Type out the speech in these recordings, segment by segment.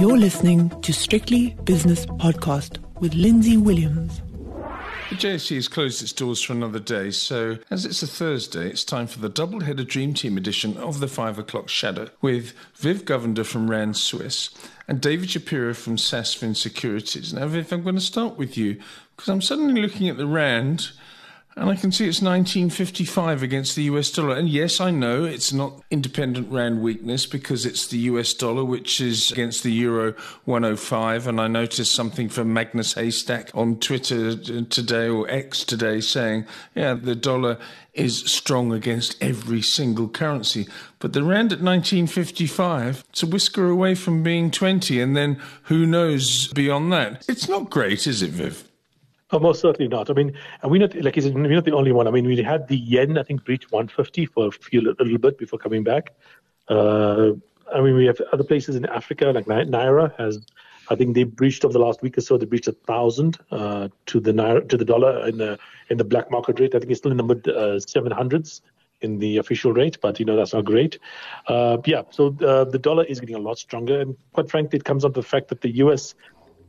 You're listening to Strictly Business Podcast with Lindsay Williams. The JSE has closed its doors for another day, so as it's a Thursday, it's time for the double-headed Dream Team edition of the 5 o'clock shadow with Viv Govender from Rand Swiss and David Shapiro from Sasfin Securities. Now, Viv, I'm going to start with you because I'm suddenly looking at the Rand and I can see it's 1955 against the US dollar. And yes, I know it's not independent Rand weakness because it's the US dollar, which is against the euro 105. And I noticed something from Magnus Heystek on Twitter today or X today saying, yeah, the dollar is strong against every single currency. But the Rand at 1955, it's a whisker away from being 20. And then who knows beyond that? It's not great, is it, Viv? Oh, most certainly not. I mean, and we're not like we're not the only one. I mean, we had the yen, I think, reach 150 for a few a little bit before coming back. Uh, I mean, we have other places in Africa, like Naira has, I think they breached over the last week or so. They breached a thousand uh, to the naira to the dollar in the in the black market rate. I think it's still in the mid uh, seven hundreds in the official rate, but you know that's not great. Uh, yeah, so uh, the dollar is getting a lot stronger, and quite frankly, it comes on to the fact that the U.S.,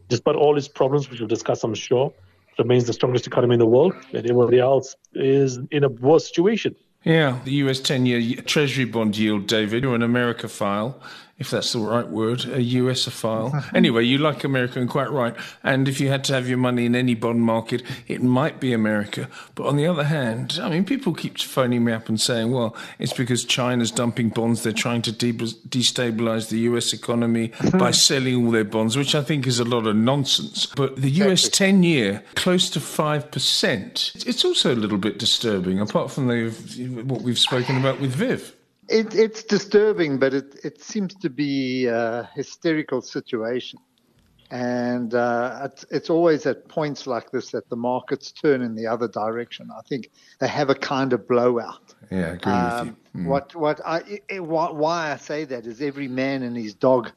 despite all its problems, which we'll discuss, I'm sure remains the strongest economy in the world, and everybody else is in a worse situation. Yeah, the US 10 year Treasury bond yield, David, you're an America file, if that's the right word, a USophile. anyway, you like America and quite right. And if you had to have your money in any bond market, it might be America. But on the other hand, I mean, people keep phoning me up and saying, well, it's because China's dumping bonds. They're trying to de- destabilize the US economy by selling all their bonds, which I think is a lot of nonsense. But the US 10 year, close to 5%, it's also a little bit disturbing, apart from the, what we've spoken about with Viv. It, it's disturbing, but it, it seems to be a hysterical situation. And uh, it's, it's, always at points like this that the markets turn in the other direction. I think they have a kind of blowout. Yeah, I agree um, with you. Mm. What, what I, why I say that is every man and his dog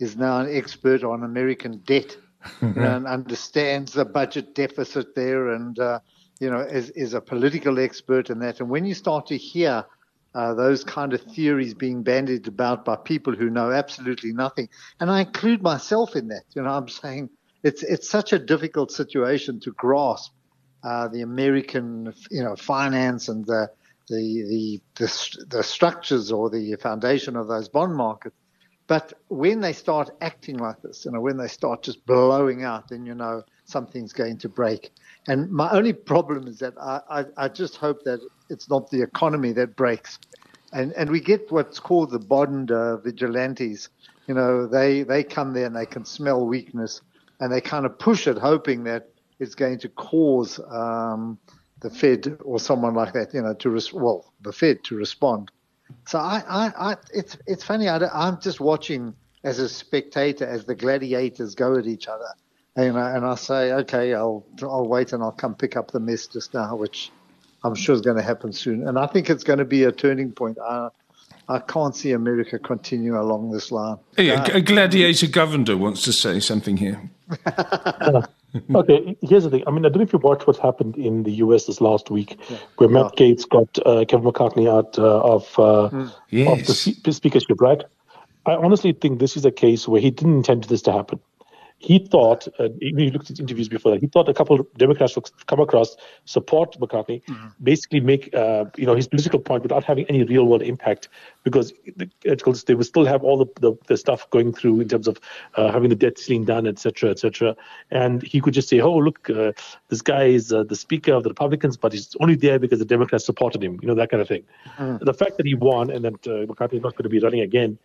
is now an expert on American debt and understands the budget deficit there and, uh, you know, is, is a political expert in that. And when you start to hear – uh, those kind of theories being bandied about by people who know absolutely nothing. And I include myself in that. You know, I'm saying it's it's such a difficult situation to grasp uh, the American, you know, finance and the, the the the the structures or the foundation of those bond markets. But when they start acting like this, you know, when they start just blowing out, then you know something's going to break. And my only problem is that I, I, I just hope that it's not the economy that breaks. And, and we get what's called the bond uh, vigilantes. You know, they, they come there and they can smell weakness and they kind of push it, hoping that it's going to cause um, the Fed or someone like that, you know, to res- well, the Fed to respond. So I, I, I it's it's funny. I, am just watching as a spectator as the gladiators go at each other, and I, and I say, okay, I'll I'll wait and I'll come pick up the mess just now, which I'm sure is going to happen soon. And I think it's going to be a turning point. I, I can't see America continue along this line. Hey, uh, a gladiator Govender wants to say something here. uh, okay, here's the thing. I mean, I don't know if you watched what happened in the US this last week, yeah. where Matt yeah. Gaetz got uh, Kevin McCarthy out uh, of, mm. yes. of the speakership, right? I honestly think this is a case where he didn't intend this to happen he thought, uh, even he looked at interviews before that, he thought a couple of Democrats would come across, support McCarthy, mm-hmm. basically make uh, you know his political point without having any real world impact, because the, they would still have all the, the, the stuff going through in terms of uh, having the debt ceiling done, etc., etc. And he could just say, "Oh, look, uh, this guy is uh, the Speaker of the Republicans, but he's only there because the Democrats supported him," you know that kind of thing. Mm-hmm. The fact that he won and that uh, McCarthy is not going to be running again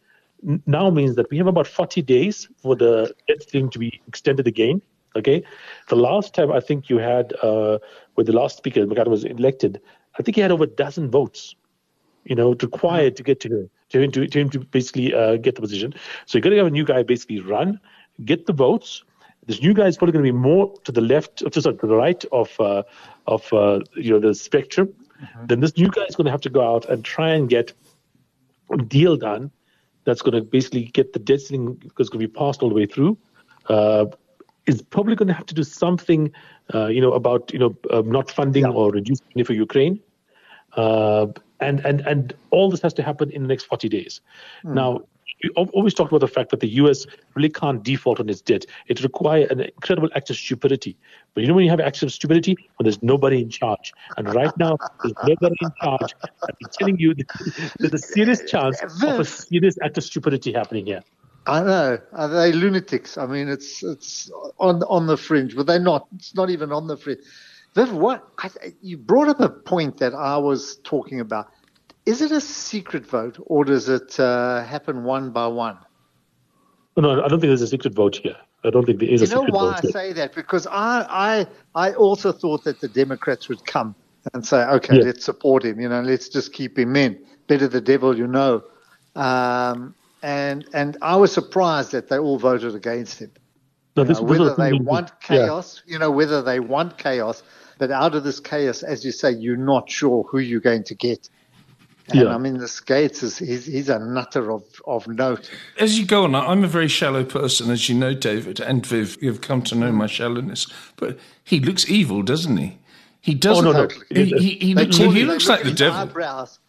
now means that we have about 40 days for the debt ceiling to be extended again. Okay, the last time I think you had, uh, with the last speaker, McCarthy was elected, I think he had over a dozen votes, you know, required to get to him, to him to, to, him to basically uh, get the position. So you're going to have a new guy basically run, get the votes. This new guy is probably going to be more to the left, to, sorry, to the right of uh, of uh, you know the spectrum. Mm-hmm. Then this new guy is going to have to go out and try and get a deal done that's going to basically get the debt ceiling because it's going to be passed all the way through. Uh, is probably going to have to do something, uh, you know, about you know uh, not funding yeah. or reducing money for Ukraine, uh, and and and all this has to happen in the next 40 days. Mm. Now, we always talked about the fact that the U.S. really can't default on its debt. It requires an incredible act of stupidity. But you know when you have acts of stupidity? When there's nobody in charge. And right now, there's nobody in charge. I'm telling you, there's a serious chance of a serious act of stupidity happening here. I know. Are they lunatics? I mean, it's it's on on the fringe, but they're not. It's not even on the fringe. Viv, what I, you brought up a point that I was talking about. Is it a secret vote, or does it uh, happen one by one? No, I don't think there's a secret vote here. I don't think there is you a secret vote. You know why I say that? Because I, I, I also thought that the Democrats would come and say, okay, yeah. let's support him. You know, let's just keep him in. Better the devil you know. Um, and and I was surprised that they all voted against him. No, this, know, whether they want chaos, yeah. you know, whether they want chaos, but out of this chaos, as you say, you're not sure who you're going to get. And yeah. I mean, this Gaetz is he's, he's a nutter of, of note. As you go on, I'm a very shallow person, as you know, David and Viv. You've come to know my shallowness, but he looks evil, doesn't he? He doesn't. Oh, no, no. He, he, he, looks, he, looks like the devil. Eyebrows.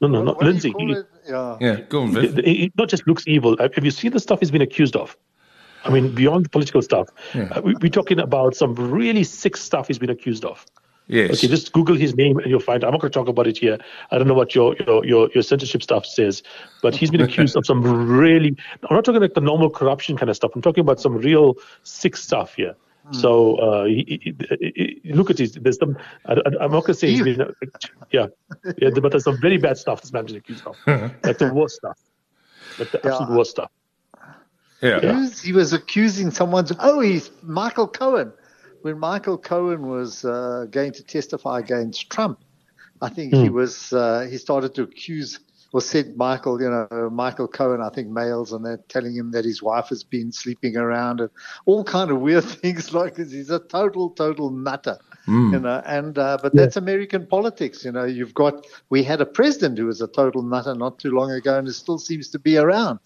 No, no, not Lindsay. He, yeah. yeah, go on, Viv. He, not just looks evil. Have you seen the stuff he's been accused of? I mean, beyond the political stuff, yeah. uh, we, are talking about some really sick stuff he's been accused of. Yes. Okay, just Google his name and you'll find. I'm not going to talk about it here. I don't know what your your your, your censorship stuff says, but he's been accused of some really. I'm not talking like the normal corruption kind of stuff. I'm talking about some real sick stuff here. Hmm. So uh, he, he, he, look at this. There's some. I, am not going to say he's been. Yeah, yeah, but there's some very bad stuff this man been accused of, like the worst stuff, like the absolute worst stuff. Yeah. yeah. He was accusing someone. Oh, he's Michael Cohen when Michael Cohen was uh, going to testify against Trump, I think mm. he hmm. was uh, he started to accuse or said Michael, you know, Michael Cohen, I think mails and they're telling him that his wife has been sleeping around and all kind of weird things like this. He's a total, total nutter. Mm. You know, and uh, but yeah. that's American politics. You know, you've got we had a president who was a total nutter not too long ago, and it still seems to be around.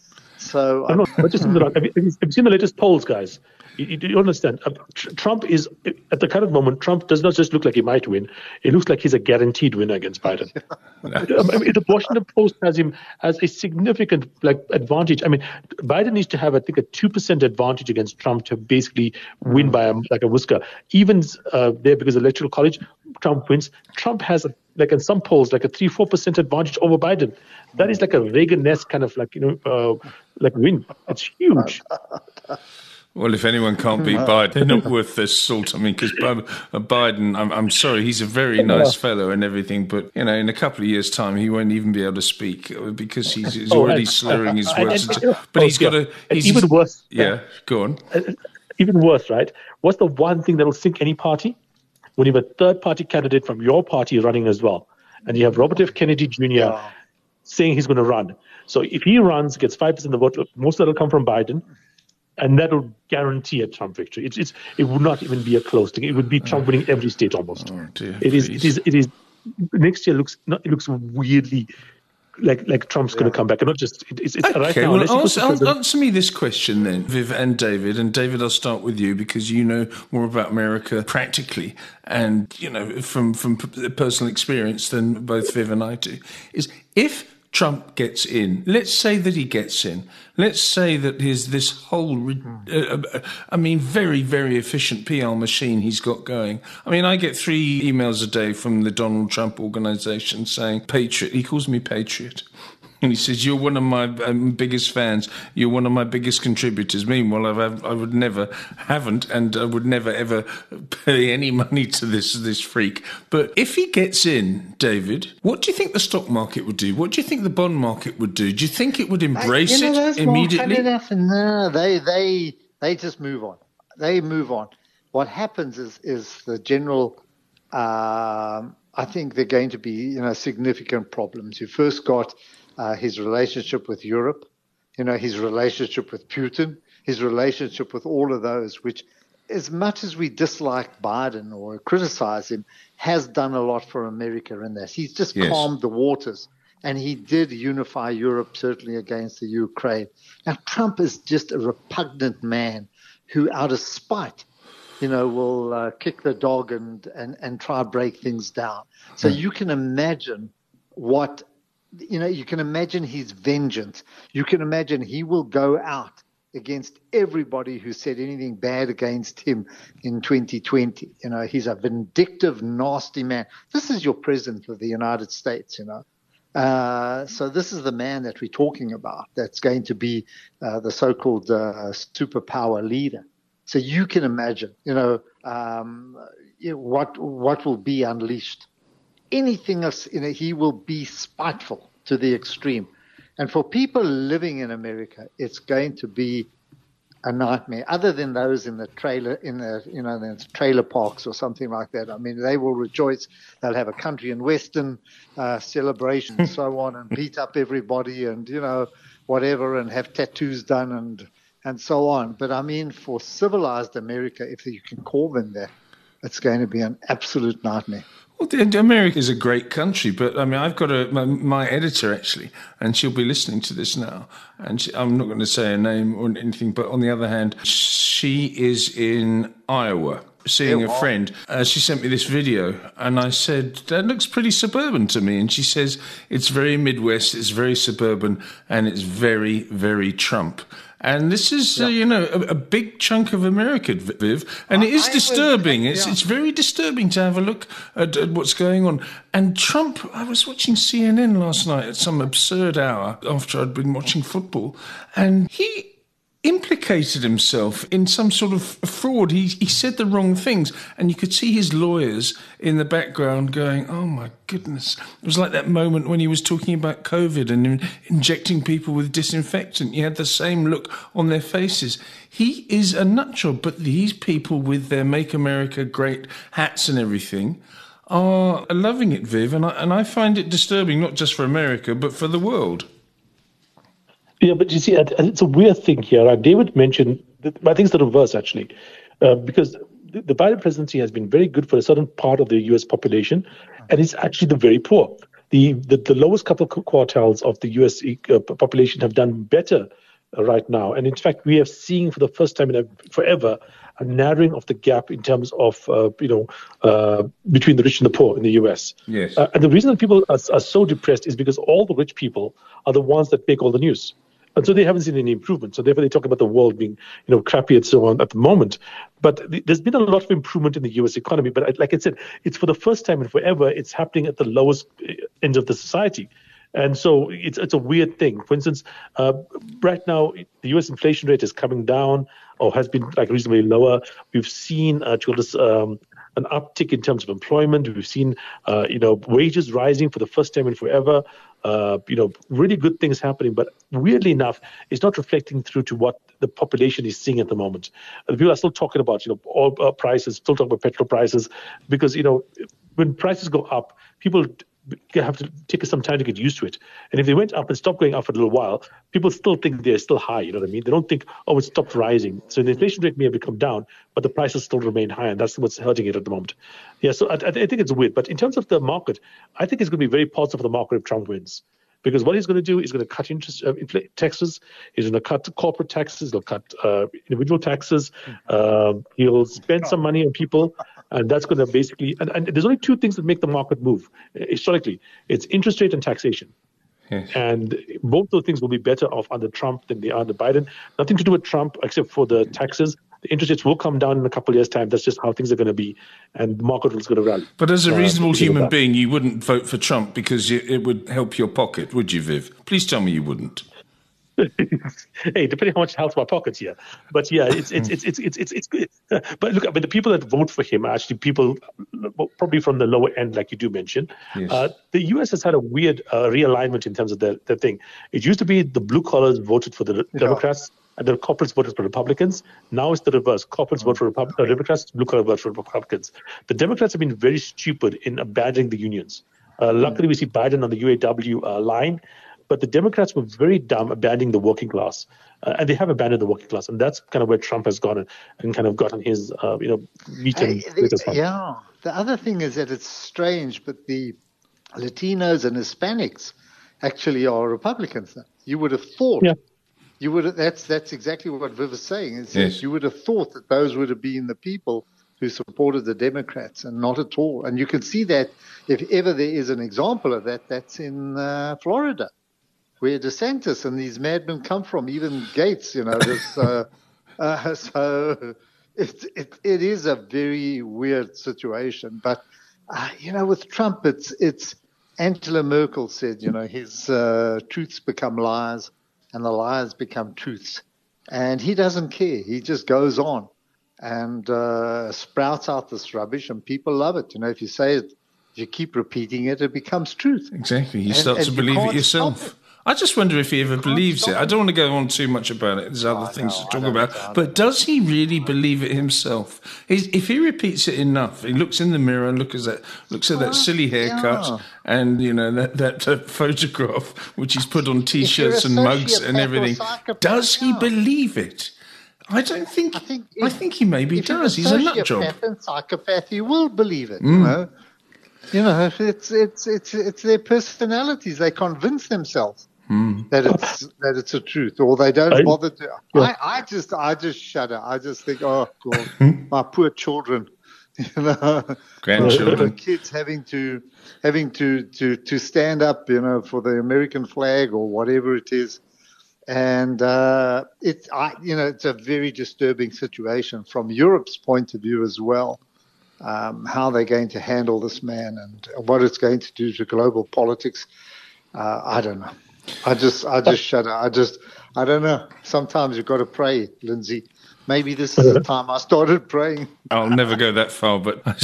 So, I'm not, know, just have, you, have you seen the latest polls, guys? You, you understand? Uh, Trump is at the current moment. Trump does not just look like he might win; it looks like he's a guaranteed winner against Biden. I mean, the Washington Post has him as a significant like advantage. I mean, Biden needs to have, I think, a two percent advantage against Trump to basically win by a, like a whisker. Even uh, there, because the electoral college, Trump wins. Trump has a, like in some polls like a three four percent advantage over Biden. That is like a Reagan-esque kind of like you know uh, like win. It's huge. Well, if anyone can't beat Biden, they're not worth their salt. I mean, because Biden, I'm, I'm, sorry, he's a very nice fellow and everything, but you know, in a couple of years' time, he won't even be able to speak because he's, he's oh, already slurring his words. But he's got a he's, even worse. Yeah, go on. Uh, even worse, right? What's the one thing that'll sink any party? When you have a third-party candidate from your party running as well, and you have Robert F. Kennedy Jr. Saying he's going to run. So if he runs, gets five percent of the vote, most of that will come from Biden and that would guarantee a Trump victory. It's, it's, it would not even be a close thing. It would be Trump winning every state almost. Oh, dear, it is. It is. It is. Next year looks. Not, it looks weirdly like like Trump's yeah. going to come back, and not just it's, it's okay, right now. Well, answer, answer, me this question then, Viv and David. And David, I'll start with you because you know more about America practically, and you know from from personal experience than both Viv and I do. Is if Trump gets in. Let's say that he gets in. Let's say that his this whole, uh, uh, I mean, very very efficient PR machine he's got going. I mean, I get three emails a day from the Donald Trump organization saying "patriot." He calls me patriot. And he says, "You're one of my um, biggest fans. You're one of my biggest contributors." Meanwhile, I've, I would never, haven't, and I would never ever pay any money to this this freak. But if he gets in, David, what do you think the stock market would do? What do you think the bond market would do? Do you think it would embrace you know, it immediately? No, they they they just move on. They move on. What happens is is the general. Um, I think they're going to be you know significant problems. You first got uh, his relationship with Europe, you know, his relationship with Putin, his relationship with all of those, which, as much as we dislike Biden or criticize him, has done a lot for America in that. He's just yes. calmed the waters. And he did unify Europe, certainly against the Ukraine. Now, Trump is just a repugnant man who, out of spite, you know, will uh, kick the dog and, and, and try to break things down. So hmm. you can imagine what you know, you can imagine his vengeance. You can imagine he will go out against everybody who said anything bad against him in 2020. You know, he's a vindictive, nasty man. This is your president of the United States, you know. Uh, so this is the man that we're talking about that's going to be uh, the so-called uh, superpower leader. So you can imagine, you know, um, what what will be unleashed. Anything else, you know, he will be spiteful to the extreme. And for people living in America, it's going to be a nightmare. Other than those in the trailer, in the you know, the trailer parks or something like that. I mean, they will rejoice. They'll have a country and western uh, celebration and so on, and beat up everybody, and you know, whatever, and have tattoos done and and so on. But I mean, for civilized America, if you can call them that, it's going to be an absolute nightmare. Well, America is a great country, but I mean, I've got a my, my editor actually, and she'll be listening to this now. And she, I'm not going to say her name or anything, but on the other hand, she is in Iowa seeing a friend. Uh, she sent me this video, and I said, That looks pretty suburban to me. And she says, It's very Midwest, it's very suburban, and it's very, very Trump. And this is, uh, yeah. uh, you know, a, a, big chunk of America, Viv, and it is I disturbing. Would, yeah. It's it's very disturbing to have a look at, at, what's going on. And Trump, I was watching CNN last night at some absurd hour after I'd been watching football, and he implicated himself in some sort of fraud. He, he said the wrong things, and you could see his lawyers in the background going, Oh my goodness. It was like that moment when he was talking about COVID and in, injecting people with disinfectant. You had the same look on their faces. He is a nutjob, but these people with their Make America Great hats and everything are loving it, Viv, and I, and I find it disturbing, not just for America, but for the world. Yeah, but you see, it's a weird thing here. Right? David mentioned, I think it's the reverse actually, uh, because the Biden presidency has been very good for a certain part of the U.S. population, and it's actually the very poor. The, the, the lowest couple quartiles of the U.S. Uh, population have done better uh, right now, and in fact, we are seeing for the first time in a, forever a narrowing of the gap in terms of uh, you know uh, between the rich and the poor in the U.S. Yes. Uh, and the reason that people are, are so depressed is because all the rich people are the ones that make all the news. And so they haven't seen any improvement. So therefore, they talk about the world being, you know, crappy and so on at the moment. But there's been a lot of improvement in the U.S. economy. But like I said, it's for the first time in forever, it's happening at the lowest uh, end of the society. And so it's it's a weird thing. For instance, uh, right now the U.S. inflation rate is coming down or has been like reasonably lower. We've seen uh, um, an uptick in terms of employment. We've seen uh, you know wages rising for the first time in forever uh, you know, really good things happening. But weirdly enough, it's not reflecting through to what the population is seeing at the moment. Uh, people are still talking about, you know, oil uh, prices, still talking about petrol prices, because, you know, when prices go up, people have to take some time to get used to it. And if they went up and stopped going up for a little while, people still think they're still high. You know what I mean? They don't think, oh, it stopped rising. So the inflation rate may have come down, but the prices still remain high, and that's what's hurting it at the moment. Yeah, so I, I think it's weird. But in terms of the market, I think it's going to be very positive for the market if Trump wins because what he's going to do is going to cut interest uh, taxes. He's going to cut corporate taxes. He'll cut uh, individual taxes. Uh, he'll spend some money on people, and that's going to basically. And, and, there's only two things that make the market move historically: it's interest rate and taxation. Yes. And both those things will be better off under Trump than they are under Biden. Nothing to do with Trump except for the taxes the interest rates will come down in a couple of years' time. That's just how things are going to be, and the market is going to rally. But as a uh, reasonable uh, human being, you wouldn't vote for Trump because it would help your pocket, would you, Viv? Please tell me you wouldn't. hey, depending how much helps my pockets here, but yeah, it's it's it's it's it's it's, it's good. But look, but the people that vote for him are actually people probably from the lower end, like you do mention. Yes. Uh, the U.S. has had a weird uh, realignment in terms of the the thing. It used to be the blue collars voted for the Democrats. And the corporates voted for Republicans. Now it's the reverse. Corporates vote for Repub- uh, Democrats, blue collar vote for Republicans. The Democrats have been very stupid in abandoning the unions. Uh, luckily, we see Biden on the UAW uh, line, but the Democrats were very dumb abandoning the working class, uh, and they have abandoned the working class, and that's kind of where Trump has gone and, and kind of gotten his, uh, you know, meet and Yeah. The other thing is that it's strange, but the Latinos and Hispanics actually are Republicans. You would have thought. Yeah you would that's that's exactly what Viv is saying. Is yes. You would have thought that those would have been the people who supported the Democrats, and not at all. And you can see that if ever there is an example of that, that's in uh, Florida, where DeSantis and these madmen come from, even Gaetz, you know. This, uh, uh, so it, it, it is a very weird situation. But, uh, you know, with Trump, it's, it's Angela Merkel said, you know, his uh, truths become lies and the lies become truths. And he doesn't care. He just goes on and uh, sprouts out this rubbish, and people love it. You know, if you say it, if you keep repeating it, it becomes truth. Exactly. You and, start to believe it yourself. I just wonder if he ever believes it. I don't want to go on too much about it. There's other things to talk about. But does he really believe it himself? if he repeats it enough, he looks in the mirror and looks at that, looks at that silly haircut yeah. and you know that, that, that photograph which he's put on T-shirts and mugs and everything. Does he believe it? I don't think. I think, if, I think he maybe does. He's a nut job. And psychopath, he will believe it. Mm. You know, you know, it's it's it's it's their personalities. They convince themselves mm. that it's that it's a truth, or they don't I, bother to. Yeah. I, I just I just shudder. I just think, oh God, my poor children. You know, grandchildren, kids having to having to to to stand up, you know, for the American flag or whatever it is and uh, it's I, you know it's a very disturbing situation from Europe's point of view as well. Um, how they're going to handle this man and what it's going to do to global politics, uh, I don't know. I just I just shudder. I just I don't know. Sometimes you've got to pray, Lindsay. Maybe this is the time I started praying. I'll never go that far, but I,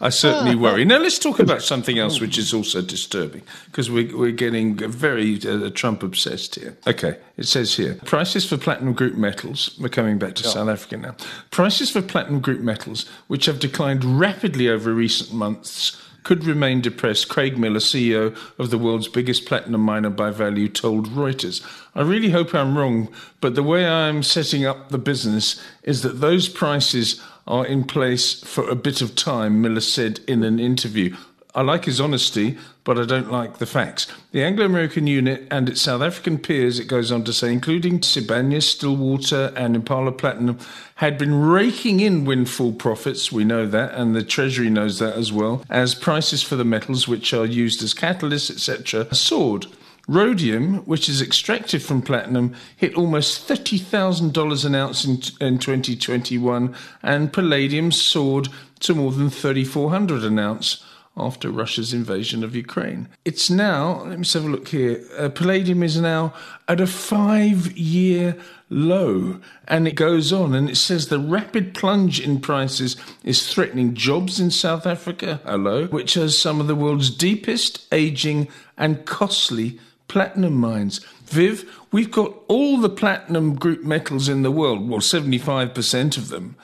I, certainly worry. Now, let's talk about something else which is also disturbing because we're, we're getting very uh, Trump obsessed here. Okay, it says here prices for platinum group metals, we're coming back to yeah. South Africa now. Prices for platinum group metals, which have declined rapidly over recent months, could remain depressed, Craig Miller, CEO of the world's biggest platinum miner by value, told Reuters. I really hope I'm wrong, but the way I'm setting up the business is that those prices are in place for a bit of time, Miller said in an interview. I like his honesty, but I don't like the facts. The Anglo American unit and its South African peers, it goes on to say, including Sibanye, Stillwater, and Impala Platinum, had been raking in windfall profits. We know that, and the Treasury knows that as well, as prices for the metals which are used as catalysts, etc., soared. Rhodium, which is extracted from platinum, hit almost $30,000 an ounce in, in 2021, and palladium soared to more than 3,400 an ounce after Russia's invasion of Ukraine. It's now, let me have a look here, uh, palladium is now at a five year low. And it goes on and it says the rapid plunge in prices is threatening jobs in South Africa, hello, which has some of the world's deepest, aging, and costly platinum mines. Viv, we've got all the platinum group metals in the world, well, 75% of them,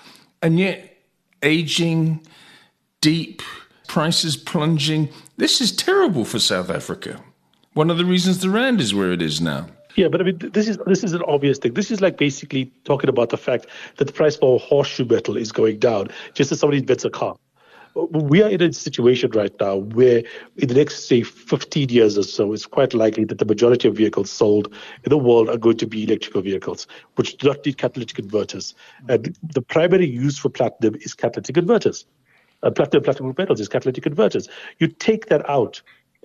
and yet aging, deep, prices plunging. This is terrible for South Africa. One of the reasons the rand is where it is now. Yeah, but I mean, this is this is an obvious thing. This is like basically talking about the fact that the price for horseshoe metal is going down, just as somebody bets a car. We are in a situation right now where, in the next say 15 years or so, it's quite likely that the majority of vehicles sold in the world are going to be electrical vehicles, which do not need catalytic converters. And the primary use for platinum is catalytic converters uh, platinum, platinum metals is catalytic converters. You take that out,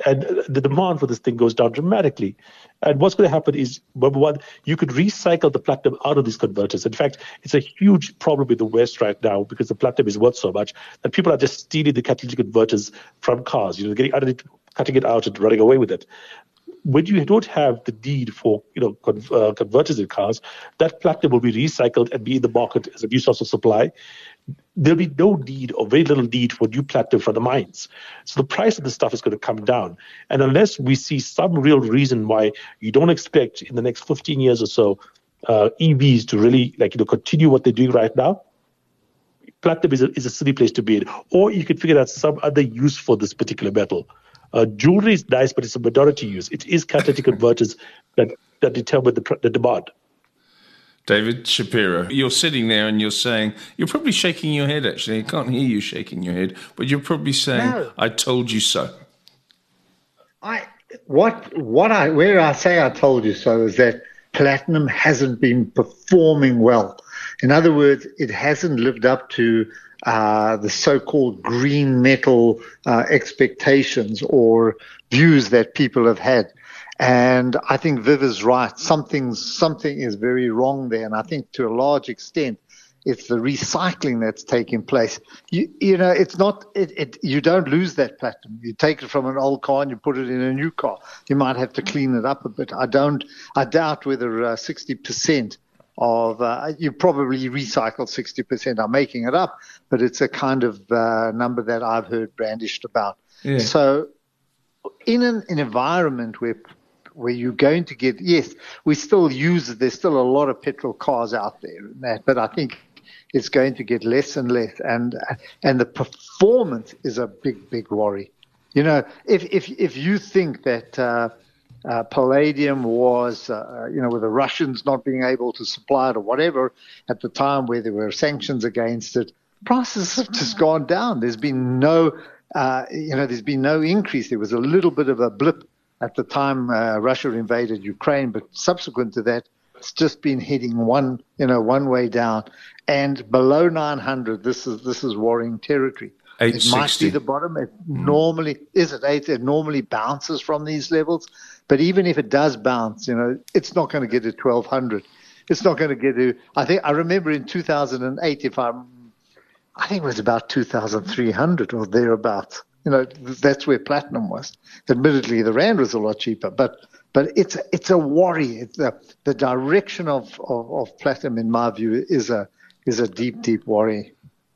and the demand for this thing goes down dramatically. And what's going to happen is, number one, you could recycle the platinum out of these converters. In fact, it's a huge problem in the West right now because the platinum is worth so much that people are just stealing the catalytic converters from cars. You know, getting out of it, cutting it out and running away with it when you don't have the need for you know con- uh, converters in cars, that platinum will be recycled and be in the market as a new source of supply there'll be no need or very little need for new platinum from the mines. So the price of the stuff is going to come down. And unless we see some real reason why you don't expect in the next 15 years or so uh, EVs to really like you know continue what they're doing right now, platinum is a, is a silly place to be in. Or you could figure out some other use for this particular metal. Uh, jewelry is nice, but it's a minority use. It is catalytic converters that, that determine the, the demand. David Shapiro, you're sitting there and you're saying, you're probably shaking your head actually. I can't hear you shaking your head, but you're probably saying, no. I told you so. I, what, what I, where I say I told you so is that platinum hasn't been performing well. In other words, it hasn't lived up to uh, the so-called green metal uh, expectations or views that people have had. And I think Viv is right. Something something is very wrong there, and I think to a large extent, it's the recycling that's taking place. You, you know, it's not, it, it, you don't lose that platinum. You take it from an old car and you put it in a new car. You might have to clean it up a bit. I don't, I doubt whether uh, 60% of, uh, you probably recycle 60%. I'm making it up, but it's a kind of uh, number that I've heard brandished about. Yeah. So in an, an environment where where you're going to get yes, we still use there's still a lot of petrol cars out there, that, but I think it's going to get less and less, and and the performance is a big big worry. You know, if if if you think that uh, uh, palladium was, uh, you know, with the Russians not being able to supply it or whatever at the time where there were sanctions against it, prices have just gone down. There's been no, uh, you know, there's been no increase. There was a little bit of a blip at the time uh, Russia invaded Ukraine, but subsequent to that, it's just been heading one, you know, one way down. And below 900, this is this is worrying territory. It might be the bottom. It mm. normally is it eight. It normally bounces from these levels, but even if it does bounce, you know, it's not going to get to 1200. It's not going to get to. I think I remember in 2008, if I'm, I think it was about 2300 or thereabouts. You know, that's where platinum was. Admittedly, the rand was a lot cheaper, but but it's it's a worry. It's a, the direction of, of, of platinum, in my view, is a is a deep, deep worry.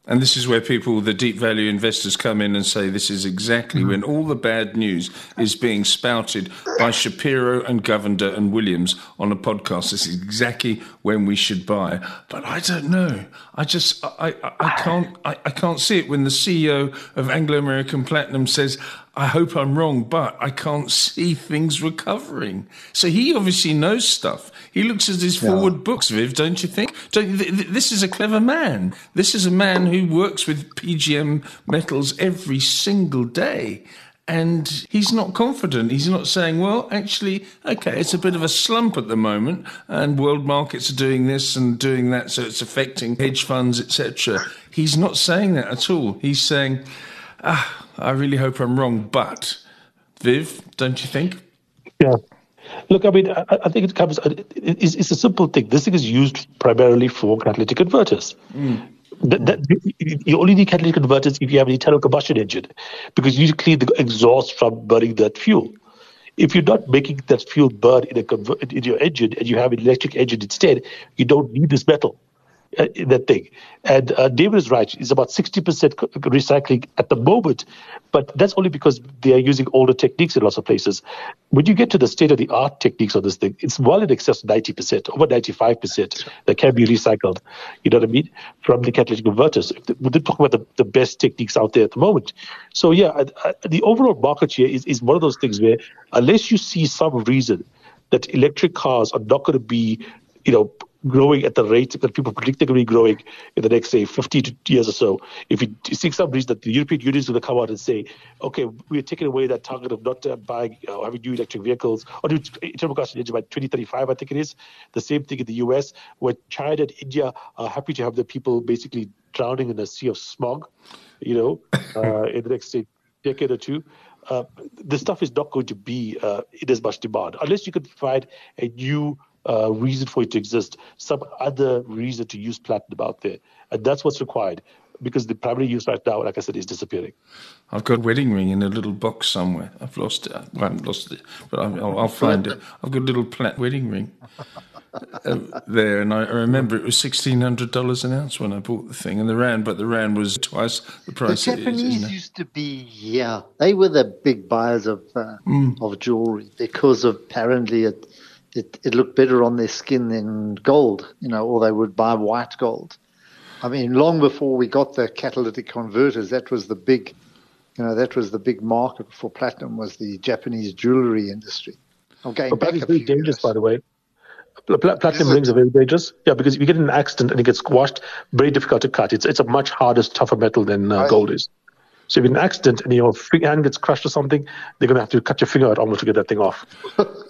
And this is where people, the deep value investors, come in and say this is exactly mm-hmm. when all the bad news is being spouted by Shapiro and Govender and Williams on a podcast. This is exactly when we should buy. But I don't know. I just I, I, I can't I, I can't see it when the CEO of Anglo American Platinum says I hope I'm wrong, but I can't see things recovering. So he obviously knows stuff. He looks at his forward books, Viv, don't you think? Don't, th- th- this is a clever man. This is a man who works with PGM metals every single day. And he's not confident. He's not saying, well, actually, okay, it's a bit of a slump at the moment, and world markets are doing this and doing that, so it's affecting hedge funds, etc. He's not saying that at all. He's saying, ah, I really hope I'm wrong, but Viv, don't you think? Yeah. Look, I mean, I, I think it comes. It's, it's, a simple thing. This thing is used primarily for catalytic converters. Mm. That, that, you only need catalytic converters if you have an internal combustion engine, because you clean the exhaust from burning that fuel. If you're not making that fuel burn in, a in your engine and you have an electric engine instead, you don't need this metal. Uh, that thing. And uh, David is right. It's about 60% recycling at the moment, but that's only because they are using older techniques in lots of places. When you get to the state of the art techniques on this thing, it's well in excess of 90%, over 95% that can be recycled. You know what I mean? From the catalytic converters. We're talking about the, the best techniques out there at the moment. So, yeah, I, I, the overall market here is, is one of those things where, unless you see some reason that electric cars are not going to be you know, growing at the rate that people predict they're going to be growing in the next, say, 50 years or so, if you see some reason that the European Union is going to come out and say, okay, we're taking away that target of not uh, buying or uh, having new electric vehicles or internal combustion engine by 2035, I think it is. The same thing in the US, where China and India are happy to have the people basically drowning in a sea of smog, you know, uh, in the next, say, decade or two. Uh, the stuff is not going to be uh, in as much demand unless you can find a new uh, reason for it to exist, some other reason to use platinum out there. And that's what's required because the primary use right now, like I said, is disappearing. I've got a wedding ring in a little box somewhere. I've lost it. I haven't lost it, but I'll, I'll find it. I've got a little plat wedding ring uh, there, and I remember it was sixteen hundred dollars an ounce when I bought the thing, and the rand, but the rand was twice the price. The Japanese used to be, yeah, they were the big buyers of uh, mm. of jewelry because of apparently it it, it looked better on their skin than gold, you know, or they would buy white gold. I mean, long before we got the catalytic converters, that was the big, you know, that was the big market for platinum was the Japanese jewelry industry. I'm going back very dangerous, years. by the way. Platinum rings are very dangerous. Yeah, because if you get in an accident and it gets squashed, very difficult to cut. It's it's a much harder, tougher metal than uh, gold is. So if an accident and your hand gets crushed or something, they're going to have to cut your finger out almost to get that thing off.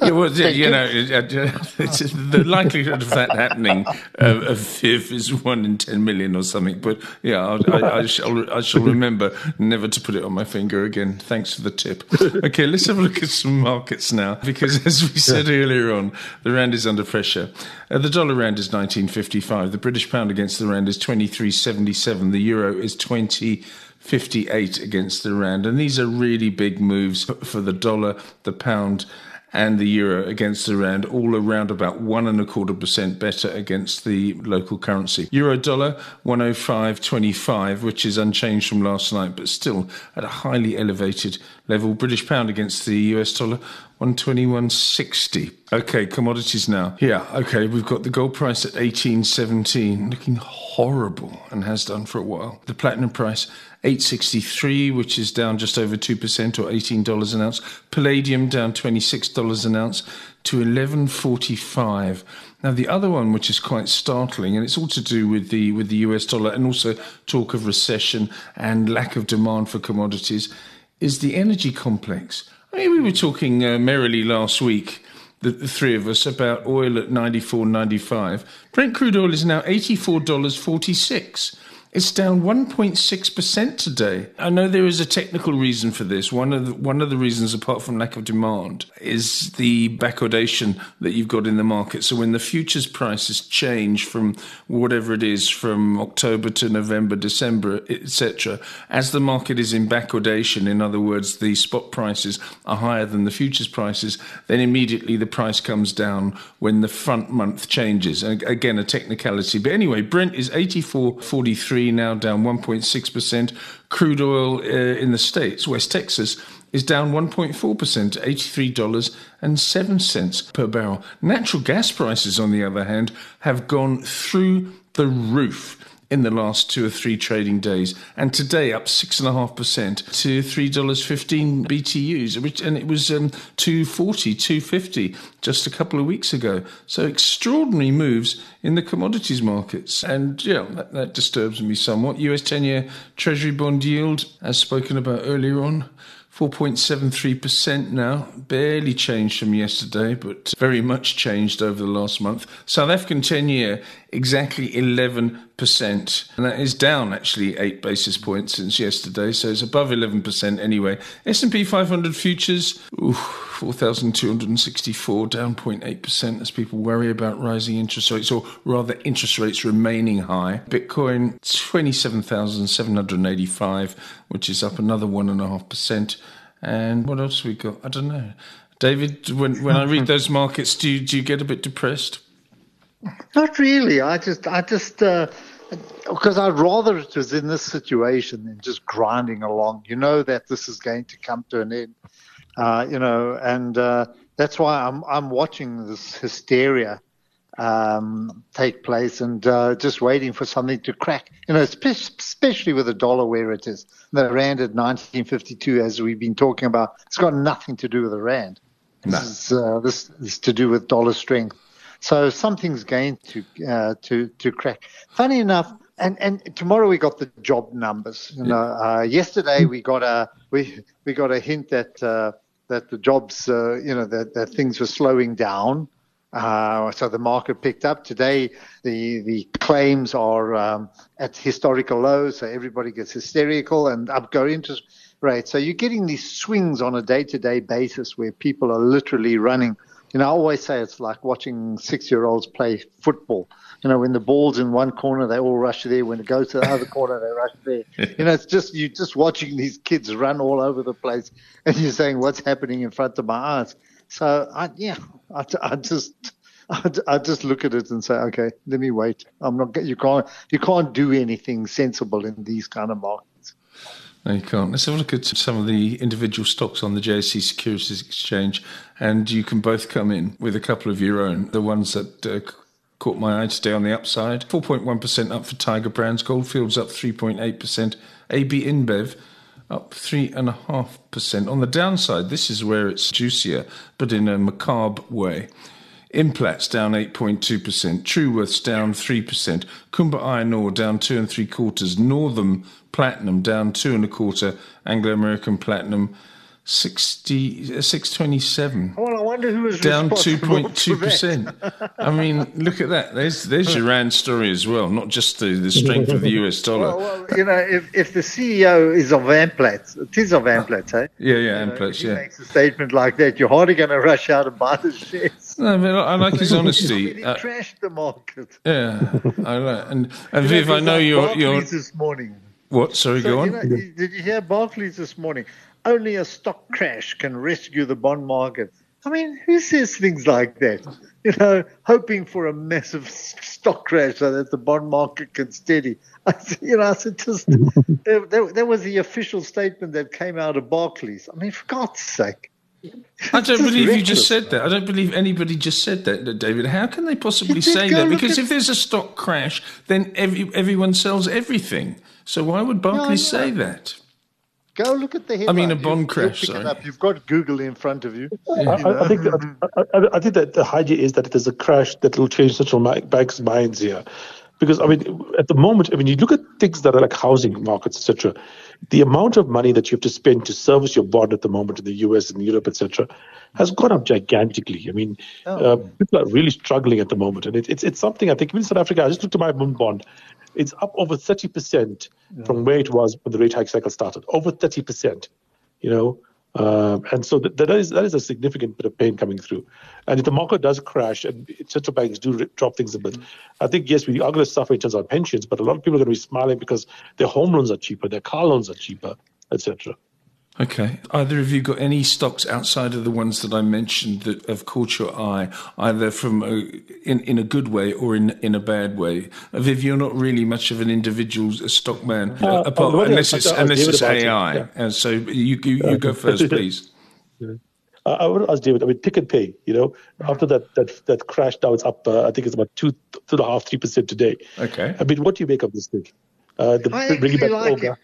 yeah, well, you know, the likelihood of that happening uh, of if is one in ten million or something. But yeah, I, I, shall I shall remember never to put it on my finger again. Thanks for the tip. Okay, let's have a look at some markets now because as we said yeah. earlier on, the rand is under pressure. Uh, the dollar rand is 1955. The British pound against the rand is 23.77. The euro is 20. 58 against the rand. And these are really big moves for the dollar, the pound, and the euro against the rand, all around about one and a quarter percent better against the local currency. Euro dollar 105.25, which is unchanged from last night, but still at a highly elevated level. British pound against the US dollar 121.60. Okay, commodities now. Yeah, okay, we've got the gold price at 18.17, looking horrible and has done for a while. The platinum price 863, which is down just over 2% or $18 an ounce. Palladium down $26 an ounce to 1145. Now the other one which is quite startling and it's all to do with the with the US dollar and also talk of recession and lack of demand for commodities is the energy complex. I mean we were talking uh, merrily last week the, the, three of us about oil at 94.95. Brent crude oil is now $84.46. It's down 1.6% today. I know there is a technical reason for this. One of the, one of the reasons, apart from lack of demand, is the backwardation that you've got in the market. So when the futures prices change from whatever it is, from October to November, December, etc., as the market is in backwardation, in other words, the spot prices are higher than the futures prices, then immediately the price comes down when the front month changes. And again, a technicality. But anyway, Brent is 84.43 now down 1.6%. Crude oil uh, in the States, West Texas, is down 1.4% to $83.07 per barrel. Natural gas prices, on the other hand, have gone through the roof in the last two or three trading days, and today up six and a half percent to three dollars fifteen BTUs, which and it was um, two forty, two fifty just a couple of weeks ago. So extraordinary moves in the commodities markets, and yeah, that, that disturbs me somewhat. U.S. ten-year Treasury bond yield, as spoken about earlier on. 4.73% now, barely changed from yesterday, but very much changed over the last month. South African 10 year, exactly 11%. And that is down actually 8 basis points since yesterday, so it's above 11% anyway. S&P 500 futures, ooh, 4,264, down 0.8% as people worry about rising interest rates, or rather interest rates remaining high. Bitcoin, 27,785, which is up another 1.5%. And what else we got? I don't know. David, when, when I read those markets, do you, do you get a bit depressed? Not really. I just, I just, uh, because I'd rather it was in this situation than just grinding along. You know that this is going to come to an end, uh, you know, and uh, that's why I'm I'm watching this hysteria um, take place and uh, just waiting for something to crack. You know, especially with the dollar where it is. The rand at 1952, as we've been talking about, it's got nothing to do with the rand. No. This, is, uh, this is to do with dollar strength. So something's going to uh, to to crack. Funny enough, and and tomorrow we got the job numbers. You know, uh, yesterday we got a we we got a hint that uh, that the jobs, uh, you know, that, that things were slowing down. Uh, so the market picked up today. The the claims are um, at historical lows, so everybody gets hysterical and up go interest rates. So you're getting these swings on a day-to-day basis where people are literally running. You know, I always say it's like watching six-year-olds play football. You know, when the ball's in one corner, they all rush there. When it goes to the other corner, they rush there. You know, it's just you're just watching these kids run all over the place, and you're saying, "What's happening in front of my eyes?" So I, yeah, I, I just, I, I, just look at it and say, okay, let me wait. I'm not. You can't. You can't do anything sensible in these kind of markets. No, you can't. Let's have a look at some of the individual stocks on the JSE Securities Exchange, and you can both come in with a couple of your own. The ones that uh, caught my eye today on the upside: 4.1% up for Tiger Brands, Goldfields up 3.8%, AB InBev up 3.5%. On the downside, this is where it's juicier, but in a macabre way. Implats down 8.2%, Truworths down 3%, Kumba Iron Ore down two and three quarters, Northam Platinum down two and a quarter, Anglo American Platinum 60, uh, 627. Well, I wonder who was down 2.2%. I mean, look at that. There's there's your Rand story as well, not just the, the strength of the US dollar. Well, well, you know, if, if the CEO is of Amplats, it is of Amplats, eh? Yeah, yeah, Amplats, yeah. makes a statement like that, you're hardly going to rush out and buy the shares. No, I, mean, I like his honesty. he uh, trashed the market. Yeah, I like, and and Viv, I know you're you're this morning. What? Sorry, so, go on. You know, did you hear Barclays this morning? only a stock crash can rescue the bond market. I mean, who says things like that? You know, hoping for a massive stock crash so that the bond market can steady. I, you know, I said just that, there, was the official statement that came out of Barclays. I mean, for God's sake. I don't believe reckless. you just said that. I don't believe anybody just said that, David. How can they possibly say that? Because at... if there's a stock crash, then every, everyone sells everything. So why would Barclays no, say that? Go look at the headline. I mean, a bond crash. You've got Google in front of you. I, I, think I, I, think that the idea is that if there's a crash that will change central banks' minds here, because I mean, at the moment, I mean, you look at things that are like housing markets, etc. The amount of money that you have to spend to service your bond at the moment in the U.S. and Europe, etc., has gone up gigantically. I mean, oh. uh, people are really struggling at the moment, and it, it's it's something I think even in South Africa. I just looked at my bond it's up over 30% yeah. from where it was when the rate hike cycle started. Over 30%, you know. Um, and so that, that is that is a significant bit of pain coming through. And if the market does crash and central banks do drop things a bit. I think yes, we are going to suffer in terms of pensions, but a lot of people are going to be smiling because their home loans are cheaper, their car loans are cheaper, etc. Okay. Either of you got any stocks outside of the ones that I mentioned that have caught your eye, either from a, in in a good way or in in a bad way? Viv, you're not really much of an individual stock man, uh, apart, unless it's unless it's AI. Yeah. And so you you, you go first, please. Yeah. I would ask David. I mean, Pick n Pay. You know, after that that that crash, now it's up. Uh, I think it's about two two and a half, three percent today. Okay. I mean, what do you make of this thing? Uh, the, I actually like it.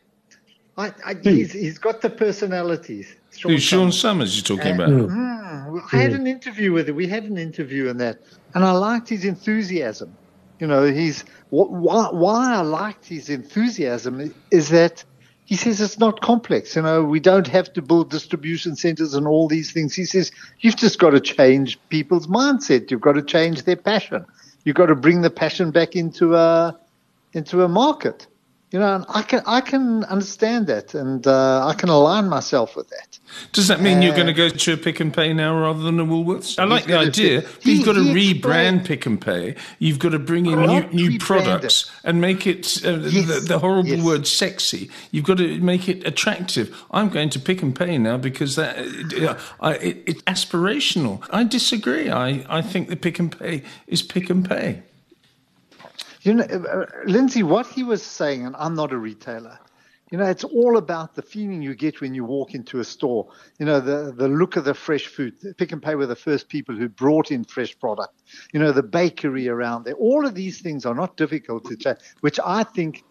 I, I, hmm. he's, he's got the personalities. Sean, Sean Summers you're talking about? Mm, I had hmm. an interview with him. We had an interview in that, and I liked his enthusiasm. You know, he's why, why I liked his enthusiasm is that he says it's not complex. You know, we don't have to build distribution centers and all these things. He says you've just got to change people's mindset. You've got to change their passion. You've got to bring the passion back into a into a market. You know, I can I can understand that, and uh, I can align myself with that. Does that mean uh, you're going to go to a Pick and Pay now rather than a Woolworths? I like the idea. He, you've got to rebrand Pick and Pay. You've got to bring in new, new products and make it uh, yes. the, the, horrible yes. word sexy. You've got to make it attractive. I'm going to Pick and Pay now because that uh, it, it's aspirational. I disagree. I, I think the Pick and Pay is Pick and Pay. You know, uh, Lindsay, what he was saying, and I'm not a retailer. You know, it's all about the feeling you get when you walk into a store. You know, the, the look of the fresh food. Pick and Pay were the first people who brought in fresh product. You know, the bakery around there. All of these things are not difficult to change, which I think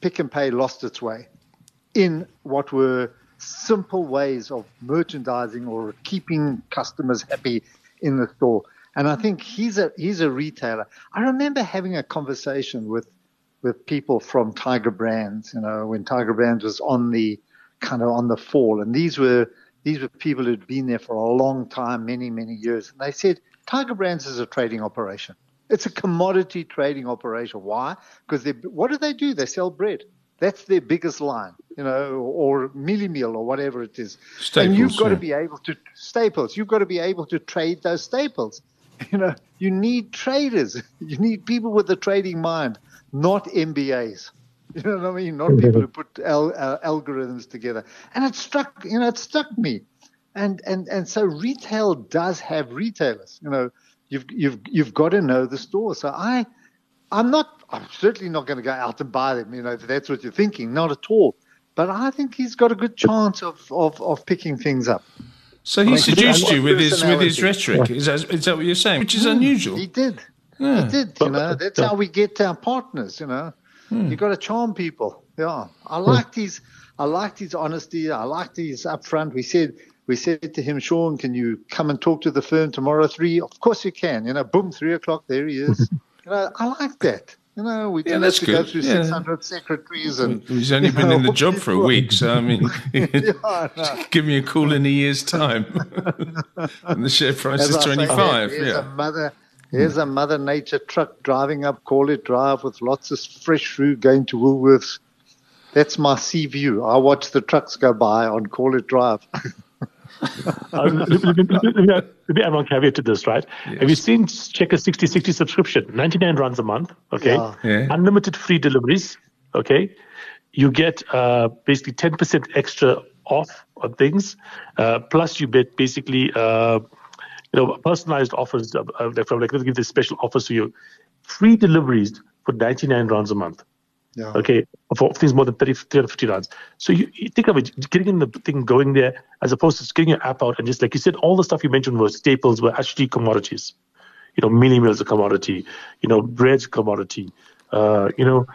Pick and Pay lost its way in what were simple ways of merchandising or keeping customers happy in the store. And I think he's a he's a retailer. I remember having a conversation with with people from Tiger Brands, you know, when Tiger Brands was on the kind of on the fall, and these were these were people who'd been there for a long time, many many years, and they said Tiger Brands is a trading operation. It's a commodity trading operation. Why? Because they what do they do? They sell bread. That's their biggest line, you know, or Mielie Meal or whatever it is. Staples, and you've got yeah. to be able to staples. You've got to be able to trade those staples. You know, you need traders. You need people with a trading mind, not MBAs. You know what I mean? Not people who put al- uh, algorithms together. And it struck, you know, it struck me. And and and so retail does have retailers. You know, you've you've you've got to know the store. So I, I'm not. I'm certainly not going to go out and buy them. You know, if that's what you're thinking. Not at all. But I think he's got a good chance of of, of picking things up. So he seduced you with his with his rhetoric. Is that, is that what you're saying? Which is hmm. unusual. He did. Yeah. He did. You know, that's how we get our partners. You know, hmm. you got to charm people. Yeah, I liked his. I liked his honesty. I liked his upfront. We said we said to him, Sean, can you come and talk to the firm tomorrow three? Of course you can. You know, boom, three o'clock, there he is. you know, I like that. You know, we yeah, that's good. go through Yeah. 600 secretaries and. He's only been in the job for a week, so I mean, Yeah, no. give me a call in a year's time. and the share price As is I say, 25. Here's a Yeah. mother, here's a Mother Nature truck driving up Call It Drive with lots of fresh fruit going to Woolworths. That's my sea view. I watch the trucks go by on Call It Drive. Uh, let, me, let, me, let, me, let me add one caveat to this, right? Have you seen Checkers 60 60 subscription? 99 rands a month, okay? Yeah. Yeah. Unlimited free deliveries, okay? You get uh, basically 10% extra off on things, uh, plus you get basically uh, you know personalized offers. Uh, uh, from like let's give this special offers to you, free deliveries for 99 rands a month. Yeah. Okay, for things more than 30, 350 rands. So you, you think of it, getting in the thing going there, as opposed to getting your app out and just like you said, all the stuff you mentioned were staples, were actually commodities. You know, mielie meals a commodity. You know, bread's a commodity. Uh, you know,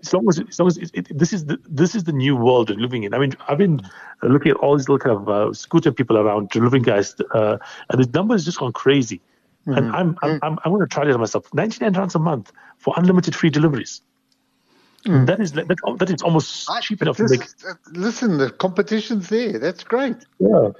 as long as as long as it, it, this is the this is the new world we're living in. I mean, I've been looking at all these little kind of uh, scooter people around, delivering guys, uh, and the numbers just gone crazy. And I'm I'm I'm, I'm going to try it myself. 99 rand a month for unlimited free deliveries. That is that, that is almost cheap enough to This- make. uh, listen, the competition's there. That's great. Yeah.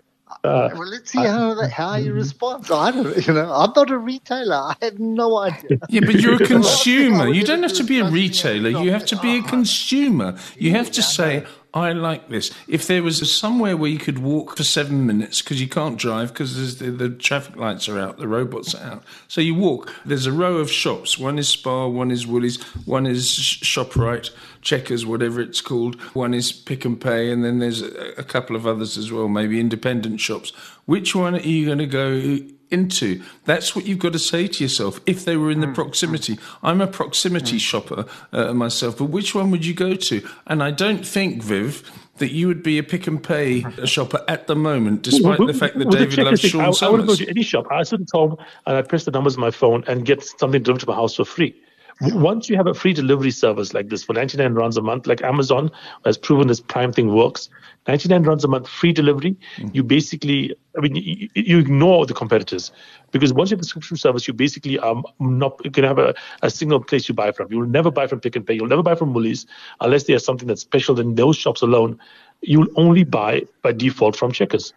Uh, Well, let's see how that, how you respond. I don't, you know, I'm not a retailer. I have no idea. Yeah, but you're a consumer. You don't have to be a retailer. You have to be a consumer. You have to say, I like this. If there was somewhere where you could walk for seven minutes because you can't drive because the, the traffic lights are out, the robots are out. So you walk. There's a row of shops. One is Spar, one is Woolies, one is Sh- Shoprite, Checkers, whatever it's called. One is Pick and Pay, and then there's a, a couple of others as well, maybe independent shops. Which one are you going to go into. That's what you've got to say to yourself. If they were in the mm, proximity, mm. I'm a proximity mm. shopper uh, myself, but which one would you go to? And I don't think, Viv, that you would be a pick and pay mm-hmm. shopper at the moment, despite the fact that the David loves Sean I, I would go Summers. to any shop. I sit at home and I press the numbers on my phone and get something delivered to my house for free. Once you have a free delivery service like this for 99 rands a month, like Amazon has proven this Prime thing works, 99 rands a month free delivery, mm-hmm. you basically, I mean, you, you ignore the competitors because once you have a subscription service, you basically are not going to have a, a single place you buy from. You'll never buy from Pick and Pay. You'll never buy from Woolies unless they have something that's special in those shops alone. You'll only buy by default from Checkers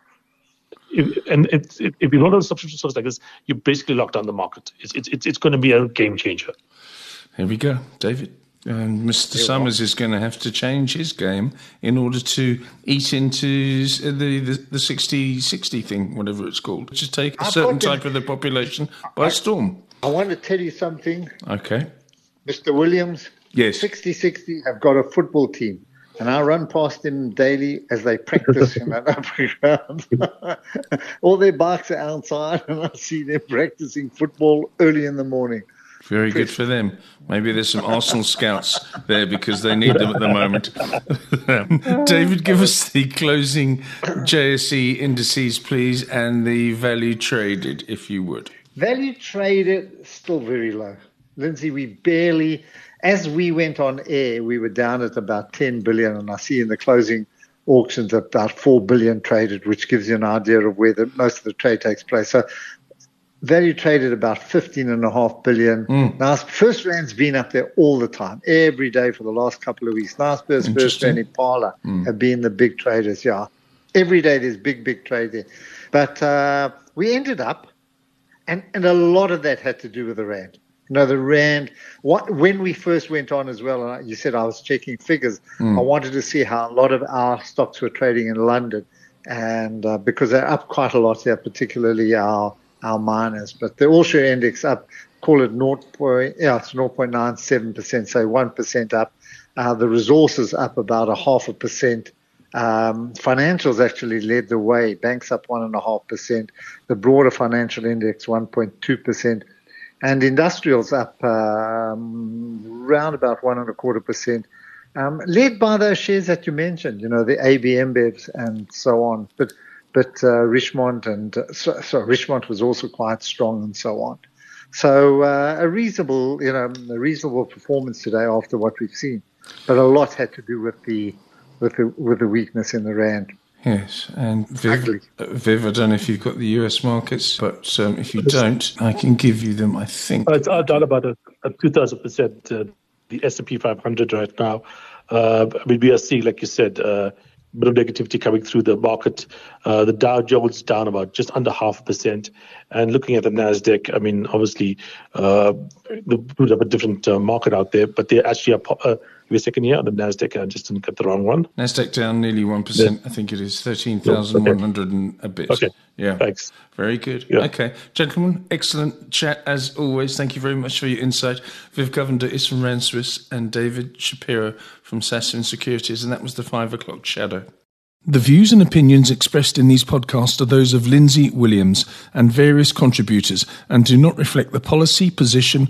if, and it's, if if you don't have a subscription service like this, you basically lock down the market. It's it's it's, it's going to be a game changer. Here we go, David. And Mr. Summers is going to have to change his game in order to eat into uh, the, the, the 60 60 thing, whatever it's called, which is take a I've certain type of the population by storm. I want to tell you something, Okay. Mr. Williams. Yes. 6060 have got a football team, and I run past them daily as they practice in that upper ground. All their bikes are outside, and I see them practicing football early in the morning. Very good for them. Maybe there's some Arsenal scouts there because they need them at the moment. David, give us the closing JSE indices, please, and the value traded, if you would. Value traded still very low. Lindsay, we barely, as we went on air, we were down at about 10 billion, and I see in the closing auctions about 4 billion traded, which gives you an idea of where the, most of the trade takes place. So value traded about 15.5 billion. Now, FirstRand's been up there all the time, every day for the last couple of weeks. Naspers, First. Rand, Impala have been the big traders, yeah. Every day there's big, big trade there. But uh, we ended up and and a lot of that had to do with the rand. You know, the rand. What when we first went on as well, and you said I was checking figures. I wanted to see how a lot of our stocks were trading in London, and uh, because they're up quite a lot here, particularly our our miners. But the all share index up, call it 0. Point, yeah, it's 0.97 percent, so one percent up. Uh, the resources up about a half a percent. Um, financials actually led the way. Banks up one and a half percent. The broader financial index 1.2 percent, and industrials up um, round about one and a quarter percent. Um, led by those shares that you mentioned, you know, the AB InBevs and so on. But but uh, Richemont and uh, so, so Richemont was also quite strong and so on. So uh, a reasonable, you know, a reasonable performance today after what we've seen. But a lot had to do with the with the with the weakness in the rand. Yes, and Viv, uh, Viv, I don't know if you've got the US markets, but um, if you don't, I can give you them. I think it's down about a, a two thousand percent. Uh, the S and P 500 right now. Uh, I mean, we are seeing, like you said, uh, bit of negativity coming through the market. Uh, the Dow Jones down about just under half a percent. And looking at the Nasdaq, I mean, obviously, uh, have a different uh, market out there, but they're actually are. Uh, give a second here. The Nasdaq, I just didn't get the wrong one. Nasdaq down nearly one percent. I think it is thirteen thousand one hundred and a bit. Okay. Yeah. Thanks. Very good. Yeah. Okay, gentlemen, excellent chat as always. Thank you very much for your insight. Viv Govender is from Rand Swiss and David Shapiro from Sasfin Securities, and that was the five o'clock shadow. The views and opinions expressed in these podcasts are those of Lindsay Williams and various contributors and do not reflect the policy, position,